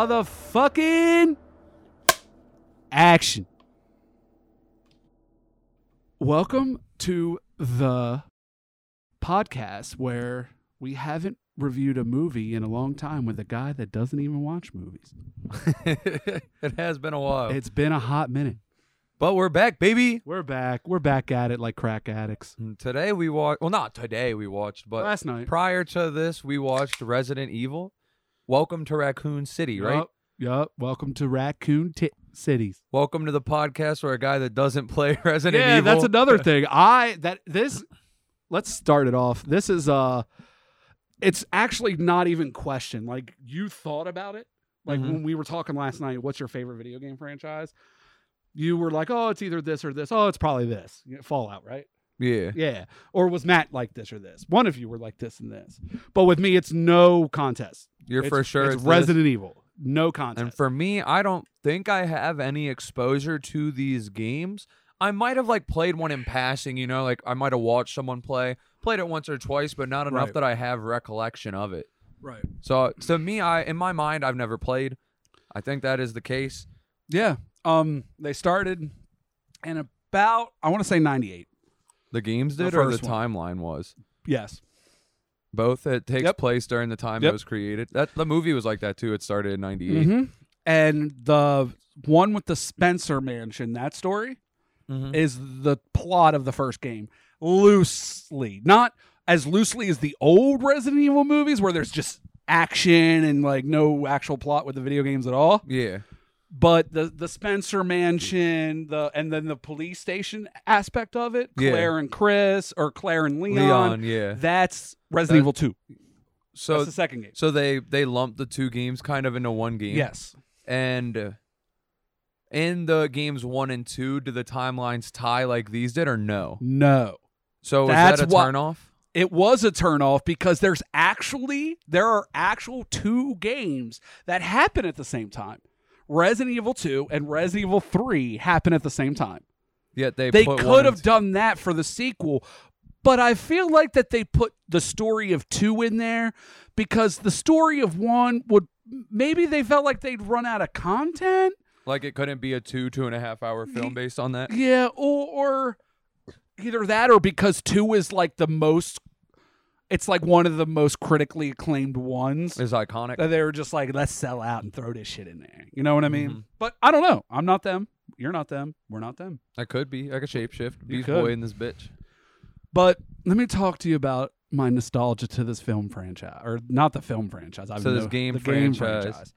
motherfucking action. Welcome to the podcast where we haven't reviewed a movie in a long time with a guy that doesn't even watch movies. it has been a while. It's been a hot minute. but we're back, baby. We're back. We're back at it like crack addicts. And Today we watched. Well, not today we watched, but Last night. prior to this, we watched Resident Evil. Welcome to Raccoon City, right? Yup. Yup. Welcome to Raccoon T- Cities. Welcome to the podcast where a guy that doesn't play Resident yeah, Evil. that's another thing. I that this. Let's start it off. This is uh, it's actually not even question. Like you thought about it. Like Mhm. when we were talking last night, what's your favorite video game franchise? You were like, oh, it's either this or this. Oh, it's probably this. Fallout, right? yeah. Yeah. Or was Matt like this or this? One of you were like this and this. But with me, it's no contest. You're It's- for sure. It's this. Resident Evil. No content. And for me, I don't think I have any exposure to these games. I might have like played one in passing, you know, like I might have watched someone play, played it once or twice, but not enough Right. that I have recollection of it. right. So to me, I in my mind, I've never played. I think that is the case. Yeah. Um. They started in about I want to say ninety eight. The games The did, or the one. timeline was Yes. Both. It takes Yep. place during the time Yep. it was created. That the movie was like that too. It started in '98. hmm And the one with the Spencer Mansion, that story Mhm. is the plot of the first game, loosely, not as loosely as the old Resident Evil movies, where there's just action and like no actual plot with the video games at all. Yeah, But the the Spencer Mansion, the and then the police station aspect of it, Yeah. Claire and Chris, or Claire and Leon, Leon. Yeah. that's Resident Evil Two. So that's the second game. so they they lumped the two games kind of into one game. Yes. And uh, in the games one and two, do the timelines tie like these did or no? No. So That's is that a what- turnoff? It was a turnoff because there's actually there are actual two games that happen at the same time. Resident Evil 2 and Resident Evil 3 happen at the same time. Yet they They could have done that for the sequel, but I feel like that they put the story of 2 in there because the story of 1 would maybe they felt like they'd run out of content. like it couldn't be a two two and a half hour film based on that. Yeah, or, or either that or because two is like the most. It's like one of the most critically acclaimed ones. Is iconic. That they were just like, let's sell out and throw this shit in there. You know what I mean? Mhm. But I don't know. I'm not them. You're not them. We're not them. I could be. I could shapeshift. Beast could. boy in this bitch. But let me talk to you about my nostalgia to this film franchise, or not the film franchise. I've So this game the game franchise. franchise.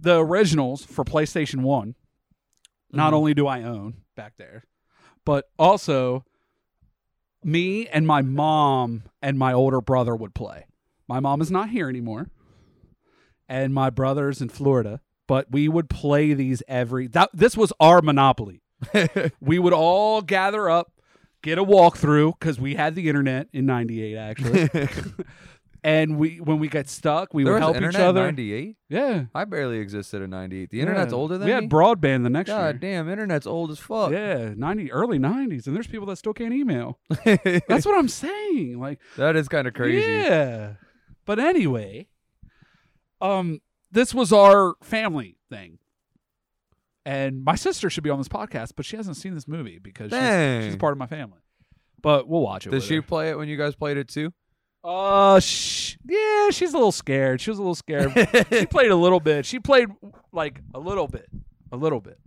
The originals for PlayStation One. Not Mhm. only do I own back there, but also me and my mom and my older brother would play. My mom is not here anymore, and my brother's in Florida. But we would play these every. That this was our monopoly. we would all gather up, get a walkthrough because we had the internet in '98 actually, and we when we got stuck, we there would was help internet each other. '98. Yeah, I barely existed in '98. The internet's Yeah. older than we had me. broadband the next God year. damn, internet's old as fuck. Yeah, ninety early nineties, and there's people that still can't email. That's what I'm saying. Like, that is kind of crazy. yeah. But anyway, um, this was our family thing, and my sister should be on this podcast, but she hasn't seen this movie because she's, Dang. she's part of my family. But we'll watch it. Does with she her. play it when you guys played it too? Uh, sh- yeah, she's a little scared. She was a little scared. she played a little bit. She played like a little bit, a little bit.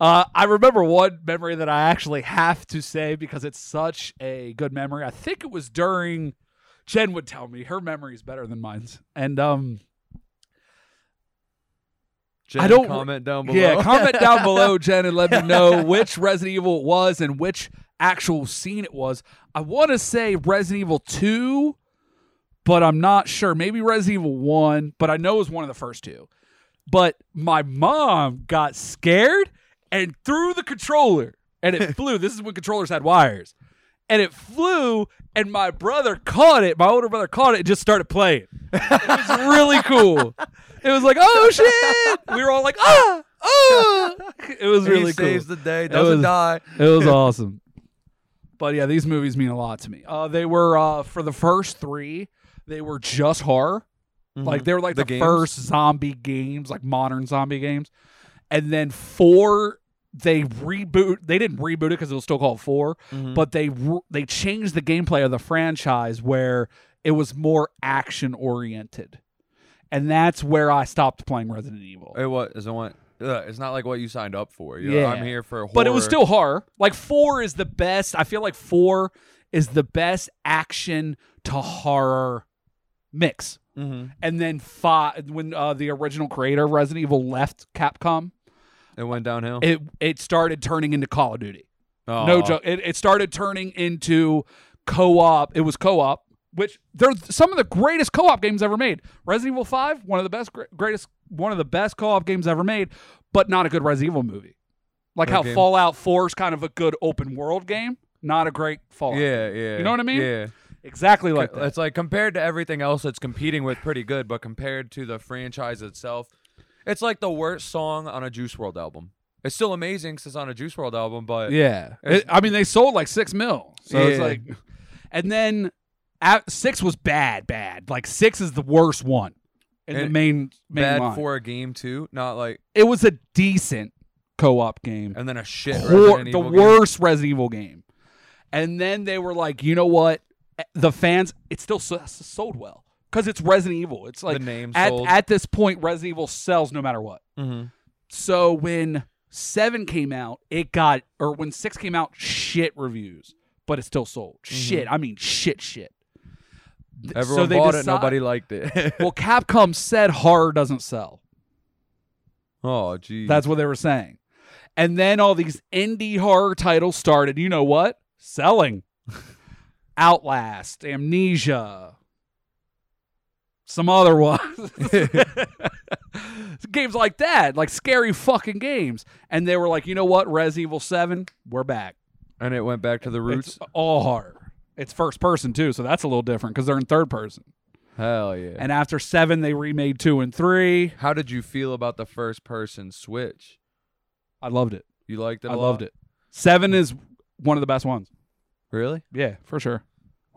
Uh, I remember one memory that I actually have to say because it's such a good memory. I think it was during. Jen would tell me her memory is better than mine's, and um, Jen, don't- comment down below. yeah, comment down below, Jen, and let me know which Resident Evil it was and which actual scene it was. I want to say Resident Evil 2, but I'm not sure. Maybe Resident Evil 1, but I know it was one of the first two. But my mom got scared and threw the controller, and it flew. This is when controllers had wires. And it flew, and my brother caught it. My older brother caught it and just started playing. It was really cool. It was like, oh shit! We were all like, ah, ah. It was he really cool. saves the day, doesn't was- die. It was awesome. But yeah, these movies mean a lot to me. Uh, they were uh, for the first three, they were just horror. Like they were like The the, first zombie games, like modern zombie games. And then four, they reboot. They didn't reboot it because it was still called 4 Mhm. but they re- they changed the gameplay of the franchise where it was more action oriented, and that's where I stopped playing Resident Evil. It was what ugh, it's not like what you signed up for. You're, Yeah. I'm here for horror. but it was still horror. Like four is the best. I feel like four is the best action to horror mix. hmm And then five, when uh, the original creator of Resident Evil left Capcom, It went downhill. it it started turning into Call of Duty. oh. No joke. It, it started turning into co-op. It was co-op, which they're some of the greatest co-op games ever made. Resident Evil Five, one of the best, greatest, one of the best co-op games ever made, but not a good Resident Evil movie. Like how? Fallout Four is kind of a good open world game, not a great Fallout. Yeah, yeah. You know what I mean? Yeah. exactly like that. It's like compared to everything else it's competing with, pretty good. But compared to the franchise itself, it's like the worst song on a Juice WRLD album. It's still amazing since it's on a Juice WRLD album, but Yeah, It- I mean they sold like six mil, so it's like, and then at, six was bad, bad. Like six is the worst one in the main main bad line. for a game too. Not like it was a decent co-op game. and then a shit Hor- the game. worst Resident Evil game, and then they were like, you know what? The fans, it still sold well because it's Resident Evil. It's like the name at sold. at this point, Resident Evil sells no matter what. hmm So when seven came out, it got or when six came out, shit reviews, but it still sold. Shit, I mean shit, shit. Everyone they bought it. Nobody liked it. Well, Capcom said horror doesn't sell. oh, geez. That's what they were saying. And then all these indie horror titles started. You know what? Selling. Outlast, Amnesia, some other ones. games like that, like scary fucking games. And they were like, you know what? Res Evil 7, we're back. and it went back to the roots. It's all horror. It's first person too, so that's a little different because they're in third person. Hell yeah. And after seven, they remade two and three. How did you feel about the first person switch? I loved it. You liked it. I loved it. Seven is one of the best ones. Really? Yeah, for sure.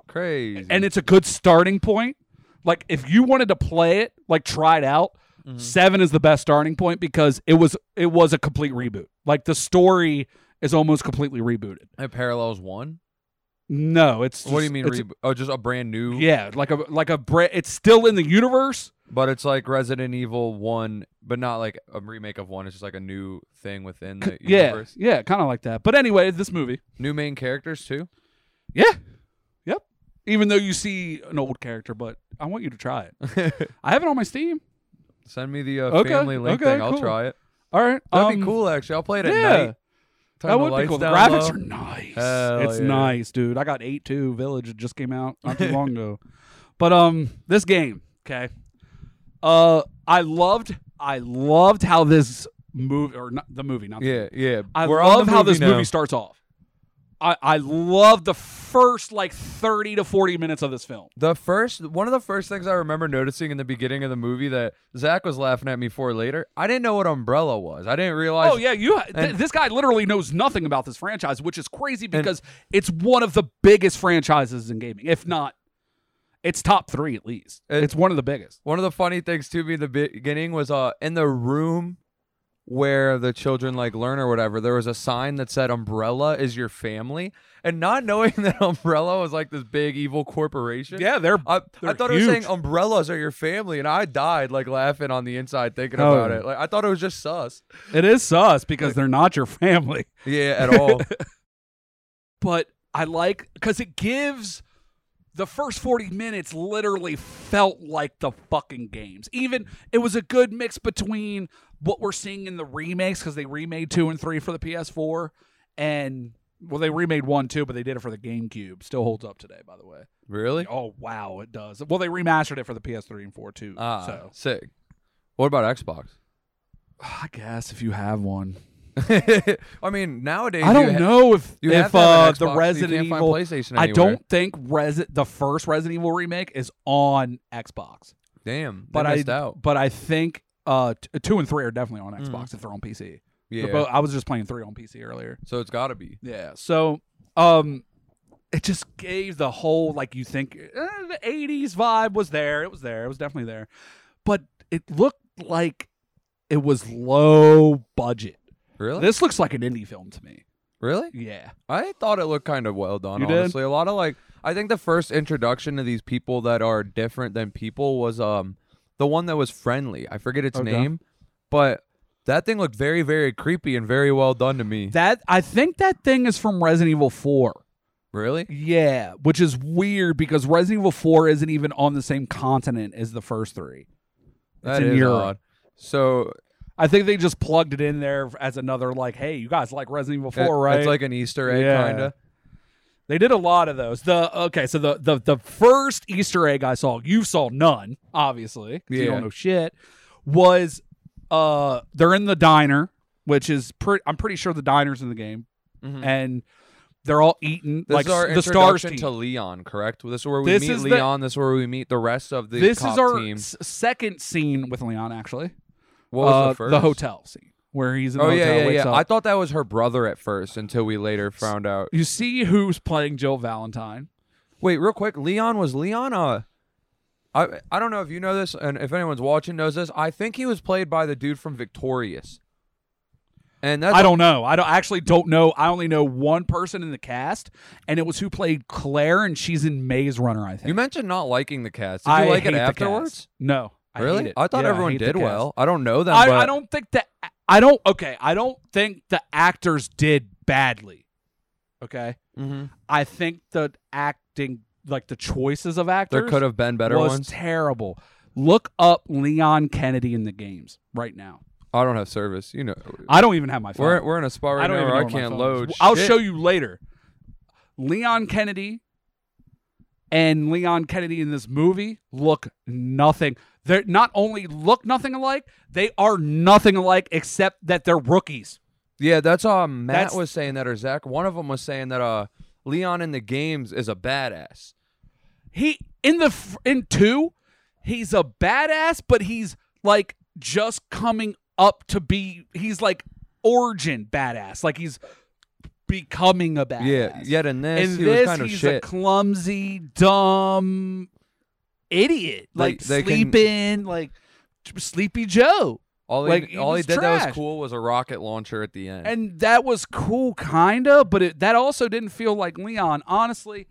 Crazy. And it's a good starting point. Like if you wanted to play it, like try it out, Mhm. seven is the best starting point because it was it was a complete reboot. Like the story is almost completely rebooted. it parallels one. No, it's what do you mean? oh, just a brand new. yeah, like a like a brand. it's still in the universe. But it's like Resident Evil one, but not like a remake of one. It's just like a new thing within the Yeah, universe. yeah, kind of like that. But anyway, this movie, New main characters too. yeah, yep. Even though you see an old character, but I want you to try it. I have it on my Steam. Send me the uh, Okay, family link okay, thing. I'll try it. All right, That'd um, be cool. Actually, I'll play it at yeah. night. That would be cool. The graphics low. are nice. Hell it's yeah. nice, dude. I got eight two Village. It just came out not too long ago. But um, this game, okay. Uh, I loved, I loved how this movie or not the movie, not the Yeah, yeah. I We're love how this now. movie starts off. I I love the first like thirty to forty minutes of this film. The first one of the first things I remember noticing in the beginning of the movie that Zach was laughing at me for later. I didn't know what Umbrella was. I didn't realize. Oh yeah, you. Th- and- this guy literally knows nothing about this franchise, which is crazy because it's one of the biggest franchises in gaming, if not, it's top three at least. It- it's one of the biggest. One of the funny things to me in the beginning was uh in the room where the children like learn or whatever, there was a sign that said Umbrella is your family. And not knowing that Umbrella was like this big evil corporation. Yeah, they're. I, I They're thought it was saying umbrellas are your family, and I died like laughing on the inside thinking Oh. about it. Like I thought it was just sus. it is sus because they're not your family. Yeah, at all. but I like because it gives the first 40 minutes literally felt like the fucking games. Even it was a good mix between what we're seeing in the remakes because they remade two and three for the PS4 and well they remade one too, but they did it for the GameCube. Still holds up today, by the way. really? Oh wow, it does. Well, they remastered it for the PS3 and 4 too. Ah, so sick. What about Xbox? I guess if you have one, I mean, nowadays I don't ha- know if You if uh, an the Resident Evil. PlayStation I don't think Resi- the first Resident Evil remake is on Xbox, Damn, but I out. but I think uh, t- two and three are definitely on Mm. Xbox if they're on PC. Yeah, They're both- I was just playing three on PC earlier. so it's got to be. Yeah, so um, it just gave the whole like you think eh, the 80s vibe was there it was there it was definitely there but it looked like it was low budget Really? this looks like an indie film to me really? yeah I thought it looked kind of well done. You did? honestly, a lot of like I think the first introduction to these people that are different than people was um the one that was friendly. I forget its Okay. name, but that thing looked very very creepy and very well done to me. that i think that thing is from resident evil 4 really? yeah which is weird because resident evil 4 isn't even on the same continent as the first three That in is Europe. odd. So I think they just plugged it in there as another like, hey, you guys like Resident Evil it- Four, right? It's like an Easter egg Yeah. kind of. They did a lot of those. The okay, so the the the first Easter egg I saw, you saw none, obviously. 'cause You Yeah. don't know shit. Was uh they're in the diner, which is pretty. I'm pretty sure the diner's in the game, and they're all eating This like is our the S.T.A.R.S. team. to Leon, correct? This is where we This meet is the- Leon. this is where we meet the rest of the this is our s- second scene with Leon, actually. What was Uh, the first? The hotel scene where he's in the Oh hotel. yeah, yeah, wakes yeah. up. I thought that was her brother at first until we later found out. you see who's playing Jill Valentine. Wait, real quick. Leon was Leon. Uh, I I don't know if you know this, and if anyone's watching knows this. I think he was played by the dude from Victorious. And that's I don't know. I don't I actually don't know. I only know one person in the cast, and it was who played Claire, and she's in Maze Runner. I think. You mentioned not liking the cast. Did you I like it afterwards? No, I really? I thought Yeah, everyone did well. I don't know them. I, but I don't think that. I don't. Okay, I don't think the actors did badly. Okay, Mhm. I think the acting, like the choices of actors, There could have been better was ones. terrible. Look up Leon Kennedy in the games right now. I don't have service. You know, I don't even have my phone. we're we're in a spot I right don't now even where I can't load. is. I'll shit. show you later. Leon Kennedy and Leon Kennedy in this movie look nothing. They're not only look nothing alike, they are nothing alike except that they're rookies. Yeah, that's um Matt That's- was saying that or Zach. One of them was saying that uh Leon in the games is a badass. He in the in 2, he's a badass, but he's like just coming up to be he's like origin badass. Like he's becoming a badass. Yeah, yet in this in he this, was kind of he's shit. a clumsy, dumb idiot. They- Like they can- sleeping, like Sleepy Joe. all he, like, all he did that was cool was a rocket launcher at the end. And that was cool, kinda, but it, that also didn't feel like Leon. Honestly,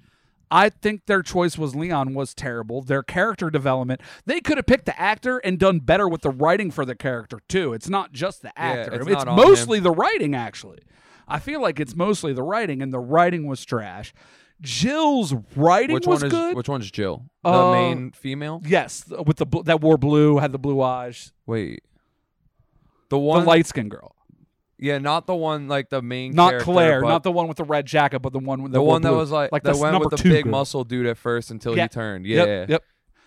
I think their choice was Leon was terrible. Their character development, they could have picked the actor and done better with the writing for the character too. It's not just the actor; it's it's, on mostly the writing. Actually, I feel like it's mostly the writing, and the writing was trash. Jill's writing which was one is good. which one's Jill? The Uh, main female? Yes, with the bl- that wore blue, had the blue eyes, Wait. The the one light skinned girl, Yeah, not the one like the main not Claire, not the one with the red jacket, but the one with the one that blue. was like, like the went with the big girl. muscle dude at first until Yeah. he turned. Yeah. Yep, yep.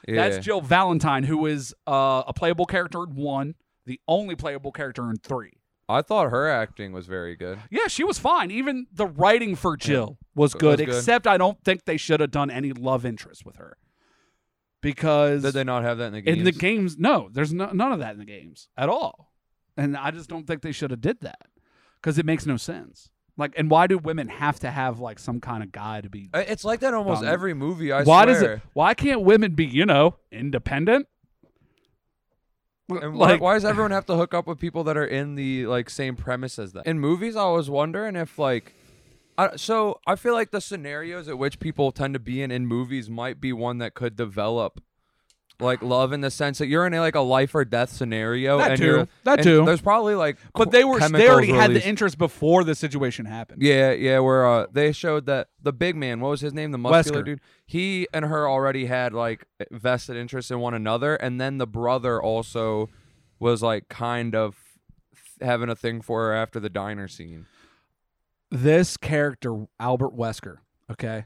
Yeah. That's Jill Valentine, who is uh, a playable character in one, the only playable character in three. I thought her acting was very good. Yeah, she was fine. Even the writing for Jill was Was good, good. except I don't think they should have done any love interest with her. Because Did they not have that in the games? in the games, no, there's no, none of that in the games at all. And I just don't think they should have did that because it makes no sense. Like, and why do women have to have like some kind of guy to be? It's like that almost Um, every movie. I why swear. does it? Why can't women be, you know, independent? And like, why does everyone have to hook up with people that are in the like same premise as them? In movies, I was wondering if like, I, so I feel like the scenarios at which people tend to be in in movies might be one that could develop like love in the sense that you're in a, like a life or death scenario. That and too. That and too. There's probably like, but they were they already had the interest before the situation happened. Yeah, yeah, where uh, they showed that the big man, what was his name, the muscular Wesker. dude, he and her already had like vested interest in one another, and then the brother also was like kind of having a thing for her after the diner scene. This character, Albert Wesker, okay,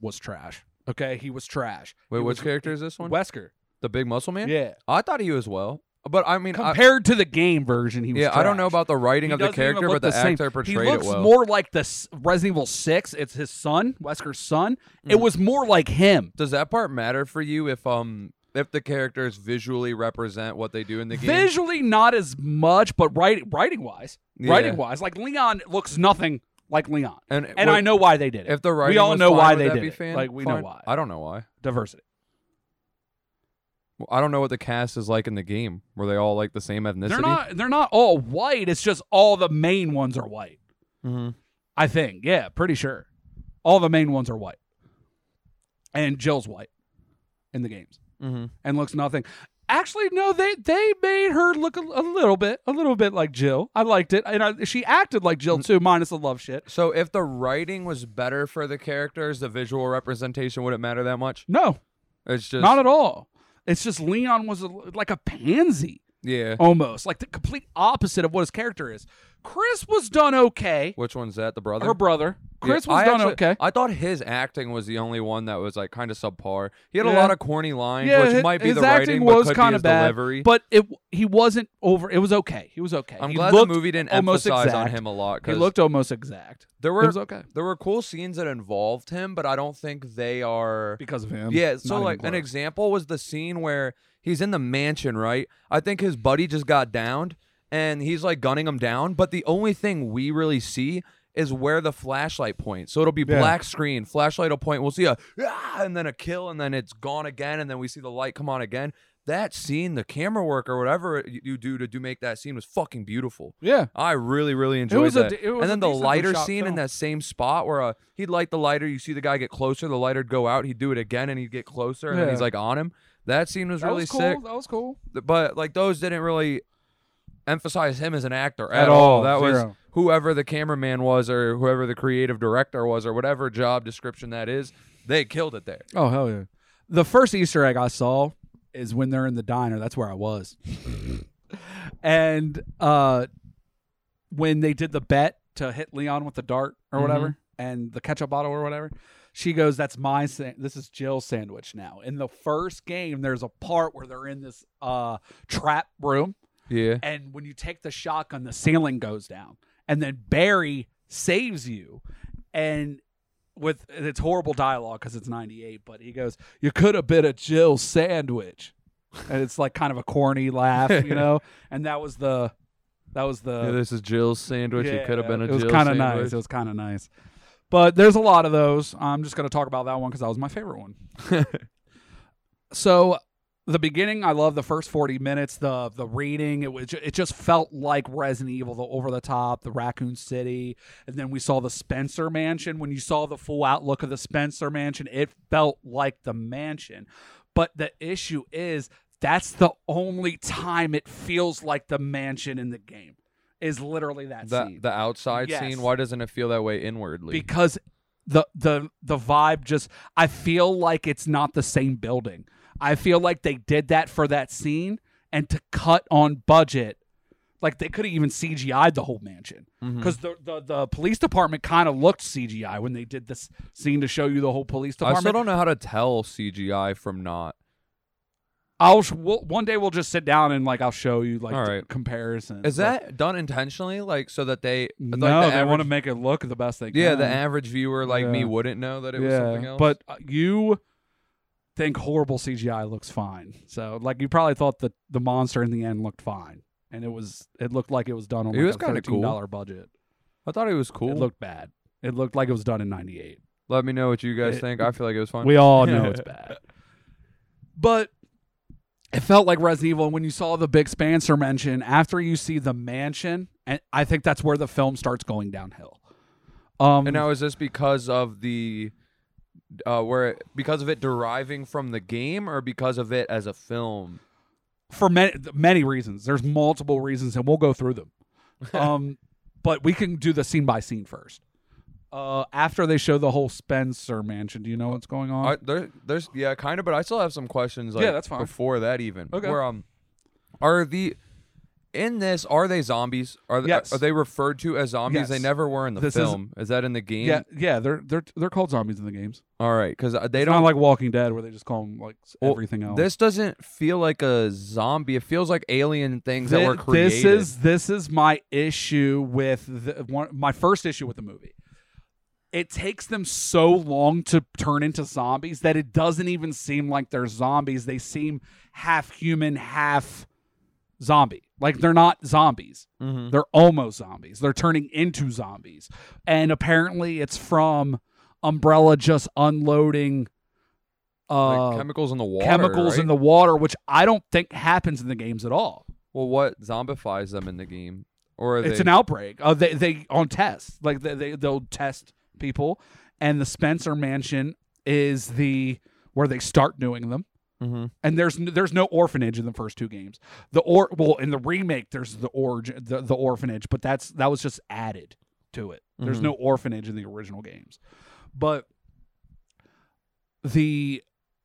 was trash. Okay, he was trash. Wait, He which was- character is this one? Wesker. The big muscle man? Yeah. I thought he was well, but I mean, I, Compared to the game version, he was. yeah, I don't know trash. about the writing He of the doesn't even character, look but the, same. actor portrayed he looks it well. more like the s- Resident Evil Six. It's his son, Wesker's son. It Mm. was more like him. Does that part matter for you if um if the characters visually represent what they do in the game? Visually, not as much, but writing writing wise, Yeah. writing wise, like Leon looks nothing like Leon. And And what- I know why they did it. if the writing we all know fine, why they did it. fan- Like we know why. I don't know why. Diversity. Well, I don't know what the cast is like in the game. Were they all like the same ethnicity? They're not. They're not all white. It's just all the main ones are white. hmm I think. Yeah, pretty sure. All the main ones are white. And Jill's white in the games hmm and looks nothing. Actually, no, they they made her look a, a little bit, a little bit like Jill. I liked it, and I, she acted like Jill mm. too, minus the love shit. So if the writing was better for the characters, the visual representation wouldn't matter that much. No, It's just not at all. It's just Leon was a, like a pansy yeah. almost, like the complete opposite of what his character is. Chris was done okay. Which one's that? The brother. Her brother, Chris Yeah, was I done actually- okay. I thought his acting was the only one that was like kind of subpar. He had a lot of corny lines, Yeah, which his- might be his the acting writing, was kinda bad, delivery. But it he wasn't over. It was okay. He was okay. I'm he glad the movie didn't almost emphasize on him a lot He looked almost exact. there It were was okay there were cool scenes that involved him, but I don't think they are. because of him. Yeah, so like an example was the scene where he's in the mansion, right? I think his buddy just got downed and he's like gunning him down, but the only thing we really see is where the flashlight points. So it'll be Yeah. black screen, flashlight will point, we'll see a ah, and then a kill and then it's gone again and then we see the light come on again. That scene, the camera work or whatever you do to do make that scene was fucking beautiful. yeah, I really, really enjoyed was that. d- it and a then the lighter scene in that same spot where uh, he'd light the lighter, you see the guy get closer, the lighter'd go out, he'd do it again, and he'd get closer, and then he's like on him. That scene was that really was cool. sick. That was cool. But like those didn't really emphasize him as an actor At at, all. all, That was whoever the cameraman was, or whoever the creative director was, or whatever job description that is. They killed it there. Oh hell yeah! The first Easter egg I saw is when they're in the diner. That's where I was, and uh, when they did the bet to hit Leon with the dart or whatever, and the ketchup bottle or whatever. She goes, "That's my sa- this is Jill's sandwich now." In the first game, there's a part where they're in this uh trap room, Yeah. and when you take the shotgun, the ceiling goes down, and then Barry saves you, and with it's horrible dialogue because it's '98, but he goes, "You could have been a Jill sandwich," and it's like kind of a corny laugh, you know, and that was the that was the Yeah, this is Jill's sandwich. it could have been a it was kind of nice. It was kind of nice. But there's a lot of those. I'm just going to talk about that one because that was my favorite one. so the beginning, I love the first 40 minutes. The the reading, it was it just felt like Resident Evil, the over the top, the Raccoon City, and then we saw the Spencer Mansion. When you saw the full outlook of the Spencer Mansion, it felt like the mansion. But the issue is that's the only time it feels like the mansion in the game. Is literally that the scene the outside Yes. scene. Why doesn't it feel that way inwardly? because the the the vibe just I feel like it's not the same building. I feel like they did that for that scene and to cut on budget. Like they could have even CGI'd the whole mansion because the, the the police department kind of looked CGI when they did this scene to show you the whole police department. I still don't know how to tell CGI from not. I'll we'll, one day we'll just sit down and like I'll show you like All the right. comparisons. Is Like, that done intentionally, like so that they like no? the they average, want to make it look the best they can. yeah, the average viewer like me wouldn't know that it was something else. But uh, you think horrible CGI looks fine. So like you probably thought that the monster in the end looked fine. And it was it looked like it was done on It like was a thirteen cool. budget. I thought it was cool. It looked bad. It looked like it was done in ninety eight. Let me know what you guys It- think. I feel like it was fine. We all know it's bad. But it felt like Resident Evil. And when you saw the big Spencer mansion, after you see the mansion, and I think that's where the film starts going downhill. Um, and now is this because of the uh where because of it deriving from the game or because of it as a film? for many many reasons. There's multiple reasons, and we'll go through them. um, but we can do the scene by scene first. Uh, after they show the whole Spencer mansion, do you know what's going on? I, there, there's yeah, kind of, but I still have some questions. Like, Yeah, that's fine. Before that, even Okay. where um, are the in this are they zombies? Are they, Yes. are they referred to as zombies? They never were in the This film. Is, that in the game? yeah, yeah, they're they're they're called zombies in the games. All right, because uh, they It's don't not like Walking Dead where they just call them like Well, everything else. This doesn't feel like a zombie. It feels like alien things Thi- that were created. This is this is my issue with the, one, my first issue with the movie. It takes them so long to turn into zombies that it doesn't even seem like they're zombies. They seem half human, half zombie. Like they're not zombies. Mm-hmm. They're almost zombies. They're turning into zombies. And apparently it's from Umbrella just unloading uh like chemicals in the water. chemicals in the water, which I don't think happens in the games at all. Well, what zombifies them in the game? Or are It's they, an outbreak. Uh, they they on tests like they, they they'll test people, and the Spencer Mansion is the where they start doing them. Mhm. And there's there's no orphanage in the first two games. The or well in the remake there's the origin the, the orphanage, but that's that was just added to it. There's Mhm. no orphanage in the original games, but the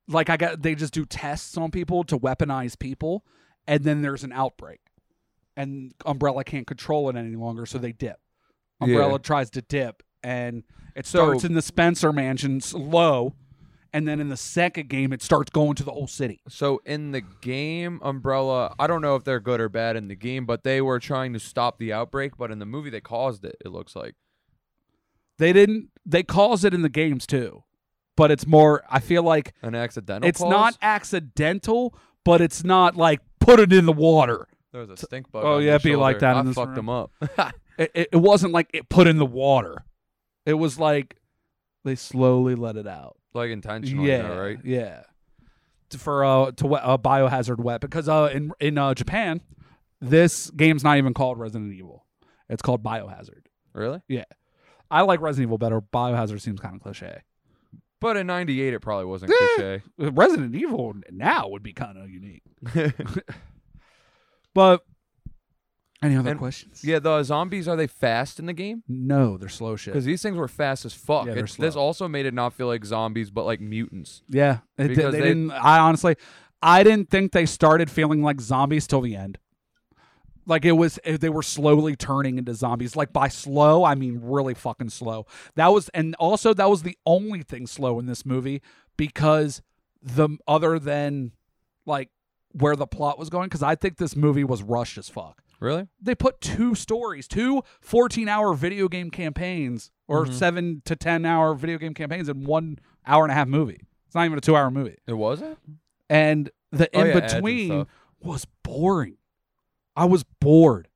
like I got they just do tests on people to weaponize people, and then there's an outbreak, and Umbrella can't control it any longer, so they dip. Umbrella Yeah. tries to dip, and it So- starts in the Spencer Mansion low, and then in the second game it starts going to the whole city. So in the game, Umbrella, I don't know if they're good or bad in the game, but they were trying to stop the outbreak. But in the movie, they caused it. It looks like. They didn't. They cause it in the games too, but it's more. I feel like An accidental. it's cause? not accidental, but it's not like put it in the water. There was a stink bug. Oh, yeah, it'd be like that I in this fucked room. them up. It, it, it wasn't like it put in the water. It was like they slowly let it out. Like intentionally, yeah, though, right? Yeah. For uh to a biohazard wet because uh in in uh, Japan, this game's not even called Resident Evil. It's called Biohazard. Really? Yeah, I like Resident Evil better. Biohazard seems kind of cliche. But in '98, it probably wasn't Eh. cliche. Resident Evil now would be kind of unique. But any other And- questions? yeah, the zombies are they fast in the game? No, they're slow shit. Because these things were fast as fuck. Yeah, It- this also made it not feel like zombies, but like mutants. Yeah, it, Because they, they- didn't. I honestly, I didn't think they started feeling like zombies till the end. Like it was, they were slowly turning into zombies. Like by slow, I mean really fucking slow. That was, and also that was the only thing slow in this movie because the other than like where the plot was going. Because I think this movie was rushed as fuck. Really? They put two stories, two 14 hour video game campaigns or Mhm. seven to 10 hour video game campaigns in one hour and a half movie. It's not even a two hour movie It wasn't. and the Oh, in yeah, between was boring. I was bored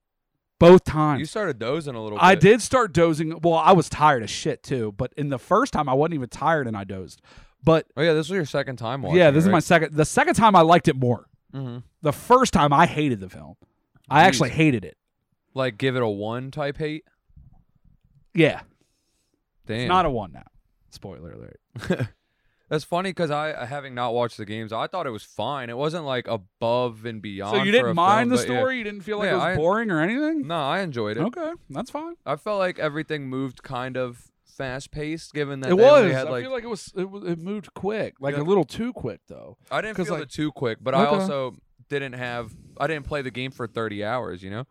both times. You started dozing a little. bit. I did start dozing. Well, I was tired as shit too, but in the first time I wasn't even tired and I dozed. But Oh yeah, this was your second time watching. yeah, this is my second. The second time I liked it more. Mm-hmm. The first time I hated the film. I actually hated it. Like give it a one type hate. Yeah, Damn. it's not a one now. Spoiler alert. That's funny because I, having not watched the games, I thought it was fine. It wasn't like above and beyond. So you for didn't a mind film, the but yeah. story? You didn't feel like Yeah, it was I- boring or anything? No, I enjoyed it. Okay, that's fine. I felt like everything moved kind of fast paced, given that It they only was. had I like feel like it was. It, was, it moved quick, like Yeah. a little too quick though. I didn't 'cause, feel like- it too quick, but I Okay. also didn't have I didn't play the game for thirty hours. You know.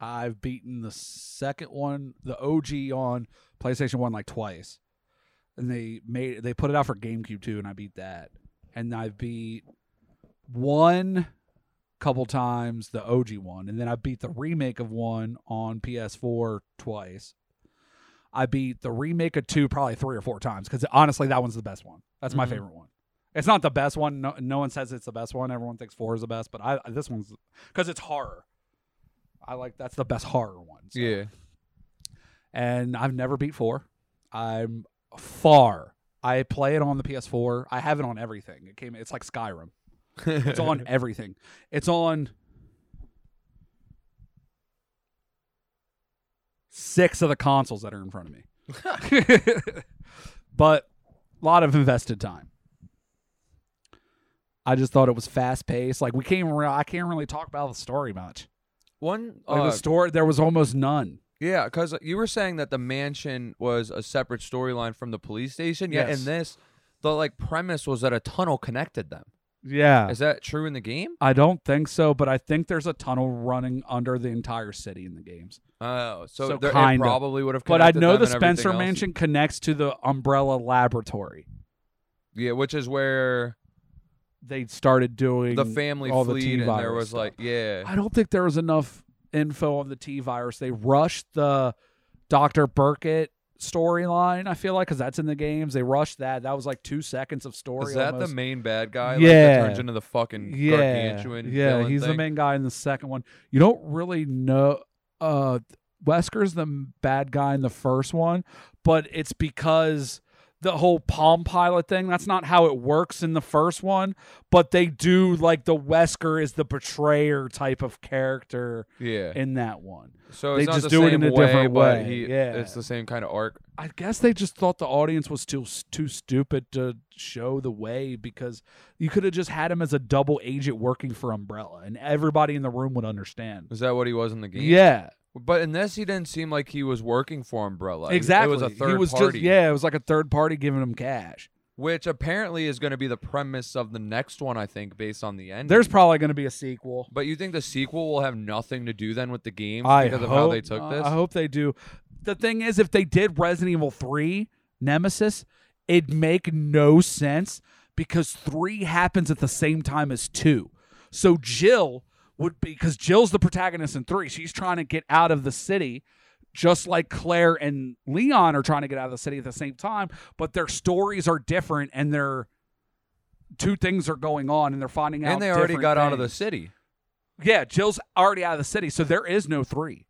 I've beaten the second one, the OG on PlayStation One like twice, and they made they put it out for GameCube too, and I beat that. And I beat one couple times the OG one, and then I beat the remake of one on PS4 twice. I beat the remake of two probably three or four times because honestly, that one's the best one. That's my Mhm. favorite one. It's not the best one. No, no one says it's the best one. Everyone thinks four is the best, but I this one's because it's horror. I like that's the best horror one. so. Yeah. And I've never beat four. I'm far. I play it on the PS4. I have it on everything. It came. It's like Skyrim. It's on everything. It's on six of the consoles that are in front of me. but a lot of invested time. I just thought it was fast paced. Like we can't. Re- I can't really talk about the story much. One. Like uh, the story, there was almost none. Yeah, because you were saying that the mansion was a separate storyline from the police station. Yeah, Yes. in this, the like premise was that a tunnel connected them. Yeah, Is that true in the game? I don't think so, but I think there's a tunnel running under the entire city in the games. Oh, so, So there, it kinda. probably would have. But I know the Spencer. Mansion connects to the Umbrella Laboratory. Yeah, which is where They started doing the family all the fleed, and there was stuff. like, yeah, I don't think there was enough info on the T virus. They rushed the Dr. Birkin storyline. I feel like because that's in the games. They rushed that. That was like two seconds of story. Is that almost. the main bad guy? Like, Yeah. that turns into the fucking yeah, yeah, he's the main guy in the second one. You don't really know. Uh, Wesker's the bad guy in the first one, but it's because the whole Palm Pilot thing. That's not how it works in the first one, but they do like the Wesker is the betrayer type of character Yeah. in that one. So they it's not just the do it in a way, different way. He, Yeah. It's the same kind of arc. I guess they just thought the audience was too too stupid to show the way because you could have just had him as a double agent working for Umbrella, and everybody in the room would understand. Is that what he was in the game? Yeah, But in this, he didn't seem like he was working for Umbrella. Exactly. It was a third he was party. just yeah, it was like a third party giving him cash. Which apparently is going to be the premise of the next one, I think, based on the end. There's probably going to be a sequel. But you think the sequel will have nothing to do then with the game I because hope, of how they took uh, this? I hope they do. The thing is, if they did Resident Evil Three Nemesis, it'd make no sense because three happens at the same time as two. So Jill would be because Jill's the protagonist in three. She's trying to get out of the city, just like Claire and Leon are trying to get out of the city at the same time. But their stories are different, and they're two things are going on, and they're finding out. and they already got out of the city. Yeah, Jill's already out of the city, so there is no three.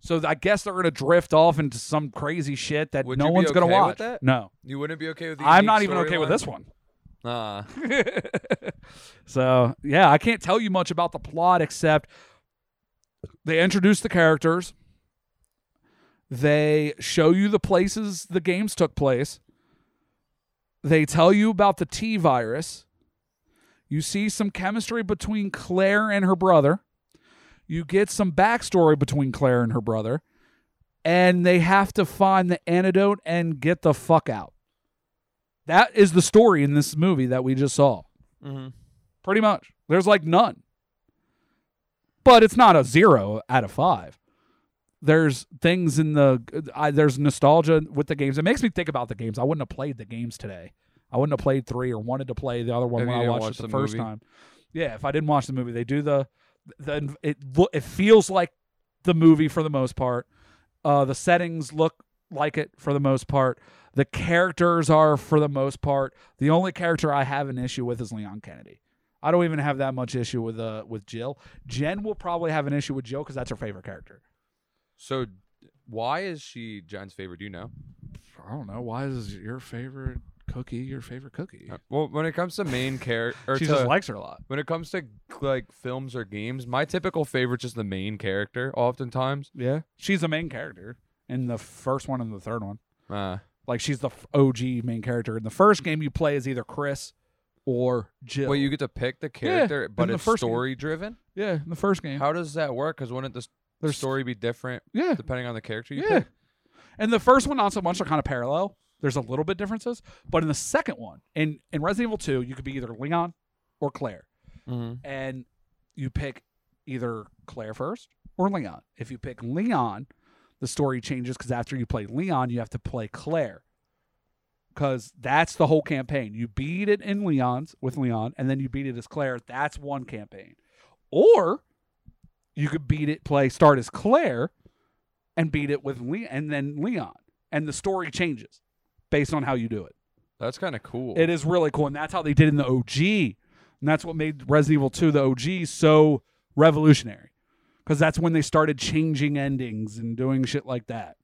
So I guess they're gonna drift off into some crazy shit that Would no ones gonna okay with watch. that? No, You wouldn't be okay with the I'm not even okay with this one. Nah. Uh. so yeah, I can't tell you much about the plot except they introduce the characters. They show you the places the games took place. They tell you about the T virus. You see some chemistry between Claire and her brother. You get some backstory between Claire and her brother. And they have to find the antidote and get the fuck out. That is the story in this movie that we just saw. hmm Pretty much. There's like none. But it's not a zero out of five. There's things in the I, there's nostalgia with the games. It makes me think about the games. I wouldn't have played the games today. I wouldn't have played three or wanted to play the other one If when I watched watch it the, the first movie. time. Yeah, if I didn't watch the movie, they do the the it it feels like the movie for the most part. Uh, the settings look like it for the most part. The characters are for the most part. The only character I have an issue with is Leon Kennedy. I don't even have that much issue with uh with Jill. Jen will probably have an issue with Jill because that's her favorite character. So, why is she Jen's favorite? Do you know? I don't know why is your favorite cookie your favorite cookie. Uh, Well, when it comes to main character, She to, just likes her a lot. when it comes to like films or games, my typical favorite is the main character. Oftentimes, Yeah, she's the main character in the first one and the third one. uh, Like she's the OG main character. In the first game, you play as either Chris or Jill. well, you get to pick the character, but in the it's first game. story driven. yeah, in the first game. How does that work? Because wouldn't the s- There's- story be different yeah, depending on the character you yeah. pick? And the first one, not so much. They're kind of parallel. There's a little bit differences, but in the second one, in in Resident Evil Two, you could be either Leon or Claire, Mm-hmm. and you pick either Claire first or Leon. If you pick Leon, the story changes because after you play Leon, you have to play Claire. Because that's the whole campaign. You beat it in Leon's with Leon, and then you beat it as Claire. That's one campaign. Or you could beat it, play, start as Claire, and beat it with Leon, and then Leon, and the story changes based on how you do it. That's kind of cool. It is really cool, and that's how they did in the OG, and that's what made Resident Evil 2 the OG so revolutionary, because that's when they started changing endings and doing shit like that.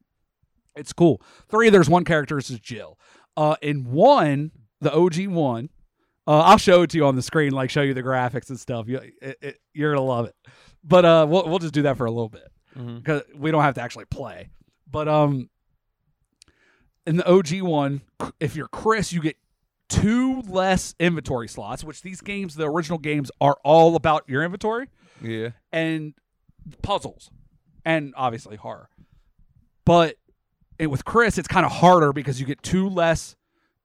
It's cool. Three, there's one character, this is Jill. Uh, in one, the OG one, uh, I'll show it to you on the screen, like show you the graphics and stuff. You, it, it, you're gonna love it. But uh, we'll we'll just do that for a little bit because we don't have to actually play. But um, in the OG one, if you're Chris, you get two less inventory slots, which these games, the original games, are all about your inventory Yeah. and puzzles, and obviously horror. But it, with Chris, it's kind of harder because you get two less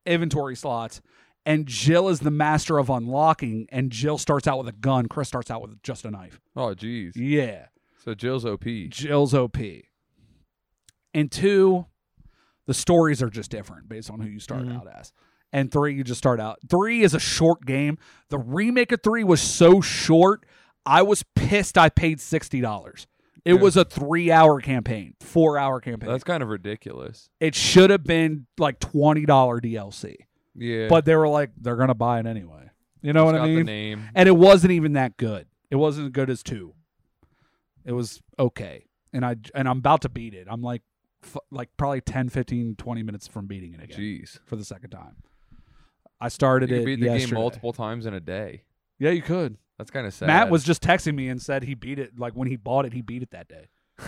inventory slots. And Jill is the master of unlocking, and Jill starts out with a gun. Chris starts out with just a knife. Oh, jeez. Yeah. So Jill's OP. Jill's OP. And two, the stories are just different based on who you start Mhm. out as. And three, you just start out. Three is a short game. The remake of three was so short, I was pissed I paid $60. It Yeah. was a three hour campaign, four hour campaign. That's kind of ridiculous. it should have been like twenty dollar DLC, Yeah. but they were like, they're gonna buy it anyway. You know It's what I mean? name. And it wasn't even that good. It wasn't as good as two. It was okay, and I and I'm about to beat it. I'm like, f- like probably 10, 15, 20 minutes from beating it again Jeez. for the second time. I started You it could beat the yesterday. game multiple times in a day. Yeah, you could. That's kind of sad. Matt was just texting me and said he beat it. Like when he bought it, he beat it that day.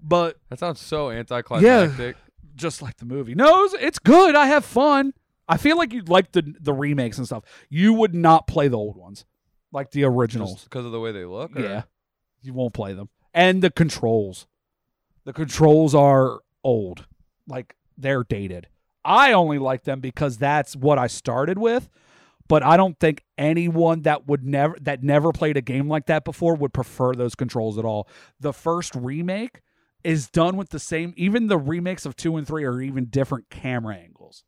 but That sounds so anticlimactic. Yeah, just like the movie. No, it's, it's good. I have fun. I feel like you'd like the the remakes and stuff. You would not play the old ones, like the originals. Because of the way they look. or- Yeah, you won't play them. And the controls, the controls are old, like they're dated. I only like them because that's what I started with. But I don't think anyone that would never that never played a game like that before would prefer those controls at all. The first remake is done with the same. Even the remakes of two and three are even different camera angles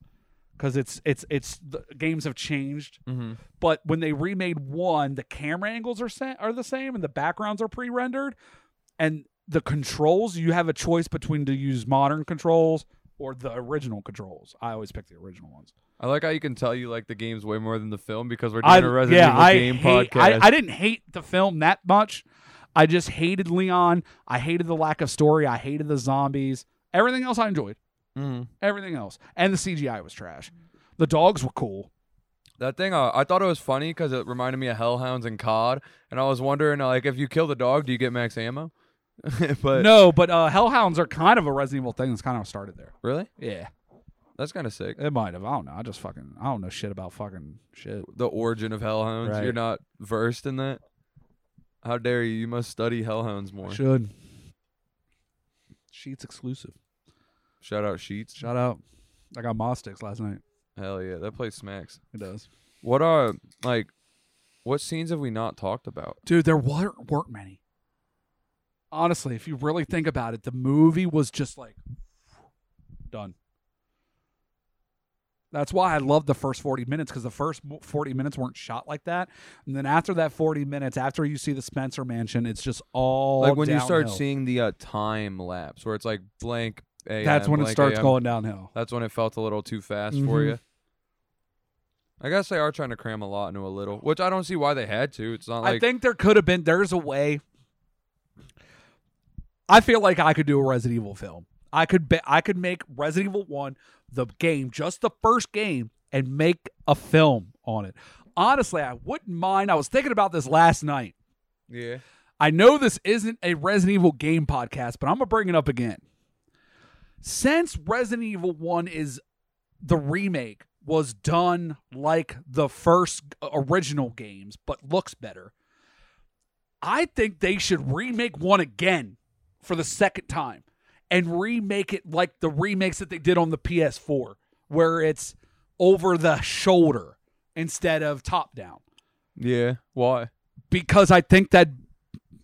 because it's it's it's the games have changed Mhm. but when they remade one, the camera angles are sa- are the same and the backgrounds are pre-rendered, and the controls you have a choice between to use modern controls or the original controls. I always pick the original ones. I like how you can tell you like the games way more than the film because we're doing I a Resident yeah, Evil I game hate, podcast. I, I didn't hate the film that much. I just hated Leon. I hated the lack of story. I hated the zombies. Everything else I enjoyed. Mhm. Everything else, and the CGI was trash. The dogs were cool. That thing, uh, I thought it was funny because it reminded me of Hellhounds and COD, and I was wondering, uh, like, if you kill the dog, do you get max ammo? but no, but uh, Hellhounds are kind of a Resident Evil thing that's kind of started there. really, Yeah. That's kind of sick. It might have. I don't know. I just fucking. I don't know shit about fucking shit. The origin of Hellhounds. Right. You're not versed in that. How dare you? You must study Hellhounds more. Should. Sheetz exclusive. Shout out Sheetz. Shout out. I got Moss sticks last night. Hell yeah, that place smacks. It does. What are like, what scenes have we not talked about? Dude, there weren't, weren't many. Honestly, if you really think about it, the movie was just like done. That's why I love the first 40 minutes because the first 40 minutes weren't shot like that. And then after that 40 minutes, after you see the Spencer mansion, it's just all like when you start seeing the uh, time lapse where it's like blank. AM, That's when it starts AM. going downhill. That's when it felt a little too fast for Mhm. you. I guess they are trying to cram a lot into a little, which I don't see why they had to. It's not like I think there could have been. There's a way. I feel like I could do a Resident Evil film. I could be, I could make Resident Evil One, the game, just the first game, and make a film on it. Honestly, I wouldn't mind. I was thinking about this last night. yeah. I know this isn't a Resident Evil game podcast, but I'm gonna bring it up again. Since Resident Evil 1 is the remake was done like the first original games, but looks better, I think they should remake one again for the second time and remake it like the remakes that they did on the PS4, where it's over the shoulder instead of top down Yeah. Why? because I think that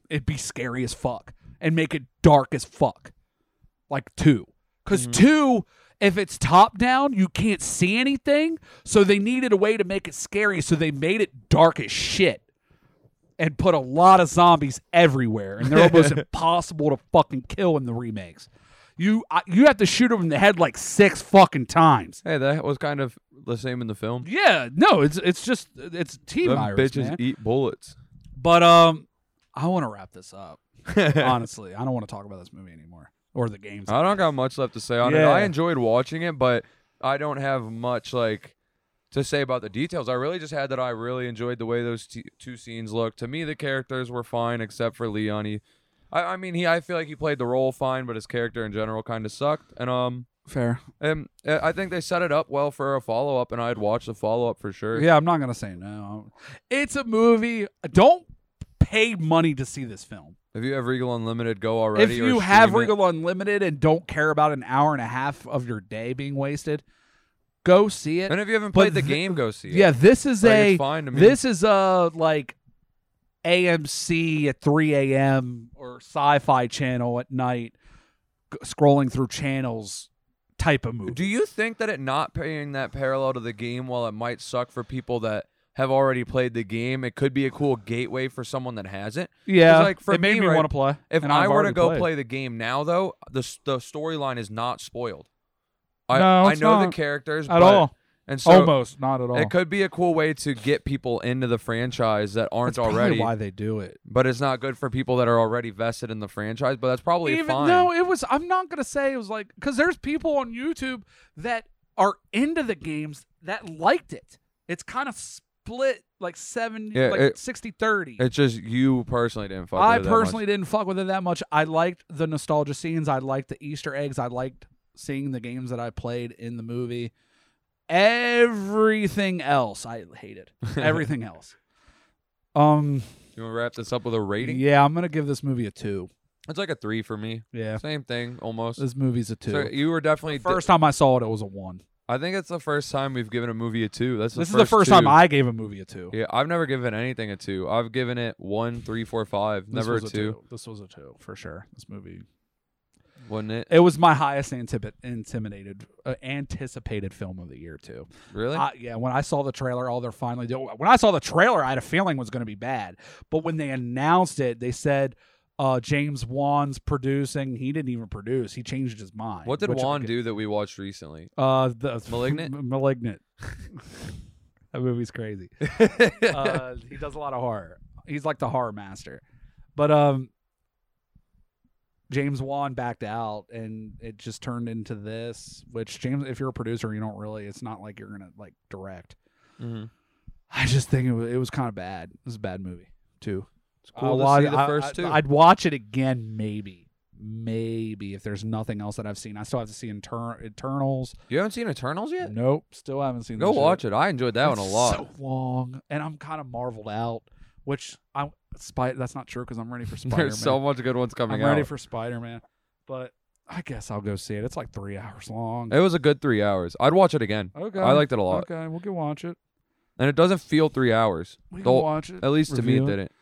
it'd be scary as fuck and make it dark as fuck. Like two. Because mm-hmm. two, if it's top down, you can't see anything. So they needed a way to make it scary. So they made it dark as shit and put a lot of zombies everywhere. And they're almost impossible to fucking kill in the remakes. You you have to shoot him in the head like six fucking times. Hey, that was kind of the same in the film. Yeah, no, it's it's just it's T Them virus, bitches man. eat bullets. But um, I want to wrap this up. honestly. I don't want to talk about this movie anymore or the games. I don't got much left to say on it. I enjoyed watching it, but I don't have much like to say about the details. I really just had that I really enjoyed the way those t- two scenes looked. To me, the characters were fine except for Leon. He, I, I mean, he. I feel like he played the role fine, but his character in general kind of sucked. And um, Fair. and uh, I think they set it up well for a follow up, and I'd watch the follow up for sure. Yeah, I'm not gonna say no. It's a movie. Don't pay money to see this film. If you have Regal Unlimited, go already. if or you have stream it. Regal Unlimited and don't care about an hour and a half of your day being wasted, go see it. and if you haven't But played the thi- game, go see it. yeah, this is Like, a it's fine to me. this is a like AMC at 3 a.m. or Sci-Fi Channel at night, g- scrolling through channels type of movie. Do you think that it not paying that parallel to the game, while it might suck for people that have already played the game. It could be a cool gateway for someone that hasn't. Yeah, like, for it made me, me right, want to play. If I I've were to go played. play the game now, though, the the storyline is not spoiled. I No, I know the characters at but- all, and so almost not at all. it could be a cool way to get people into the franchise that aren't That's already. why they do it. But it's not good for people that are already vested in the franchise. But that's probably Even fine. though it was, I'm not gonna say it was like because there's people on YouTube that are into the games that liked it. It's kind of split like 70, Yeah, like it- 60 30. It's just you personally didn't fuck I with it that much. personally didn't fuck with it that much. I liked the nostalgia scenes. I liked the Easter eggs. I liked seeing the games that I played in the movie. Everything else I hated. Everything else. Um You want to wrap this up with a rating? yeah, I'm gonna give this movie a two. It's like a three for me. Yeah. Same thing, almost. This movie's a two. So you were definitely di- First time I saw it, it was a one. I think it's the first time we've given a movie a two. That's the this is the first two. time I gave a movie a two. Yeah, I've never given anything a two. I've given it one, three, four, five. This Never was a two, This was a two for sure. This movie. Wasn't it? It was my highest antip- intimidated, uh, anticipated film of the year too. Really? Yeah, when I saw the trailer, all they're finally doing. When I saw the trailer, I had a feeling it was going to be bad. But when they announced it, they said uh, James Wan's producing. He didn't even produce. He changed his mind. what did which I Wan get- do that we watched recently? Uh, the Malignant? Malignant. that movie's crazy. Uh, he does a lot of horror. He's like the horror master. But um, James Wan backed out, and it just turned into this. Which James, if you're a producer, you don't really. It's not like you're gonna like direct. hmm I just think it was, it was kind of bad. It was a bad movie too. It's cool I'll to watch- see the first I- two. I'd watch it again, maybe, maybe if there's nothing else that I've seen. I still have to see Inter- Eternals. you haven't seen Eternals yet? Nope, still haven't seen. Go watch shit. it. I enjoyed that one a lot. So long, and I'm kind of marveled out. Which I Spy. That's not true because I'm ready for Spider Man. There's so much good ones coming I'm ready for Spider Man, but I guess I'll go see it. It's like three hours long. it was a good three hours. I'd watch it again. okay, I liked it a lot, Okay, we can watch it. and it doesn't feel three hours. We The- can watch it. At least to me, it Review didn't.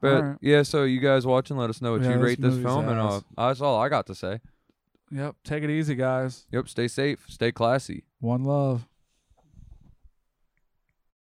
But Alright. yeah, so you guys watching, let us know what Yeah, you this rate this movie's film, and uh, ass. that's all I got to say. Yep. Take it easy, guys. Yep, stay safe, stay classy. One love.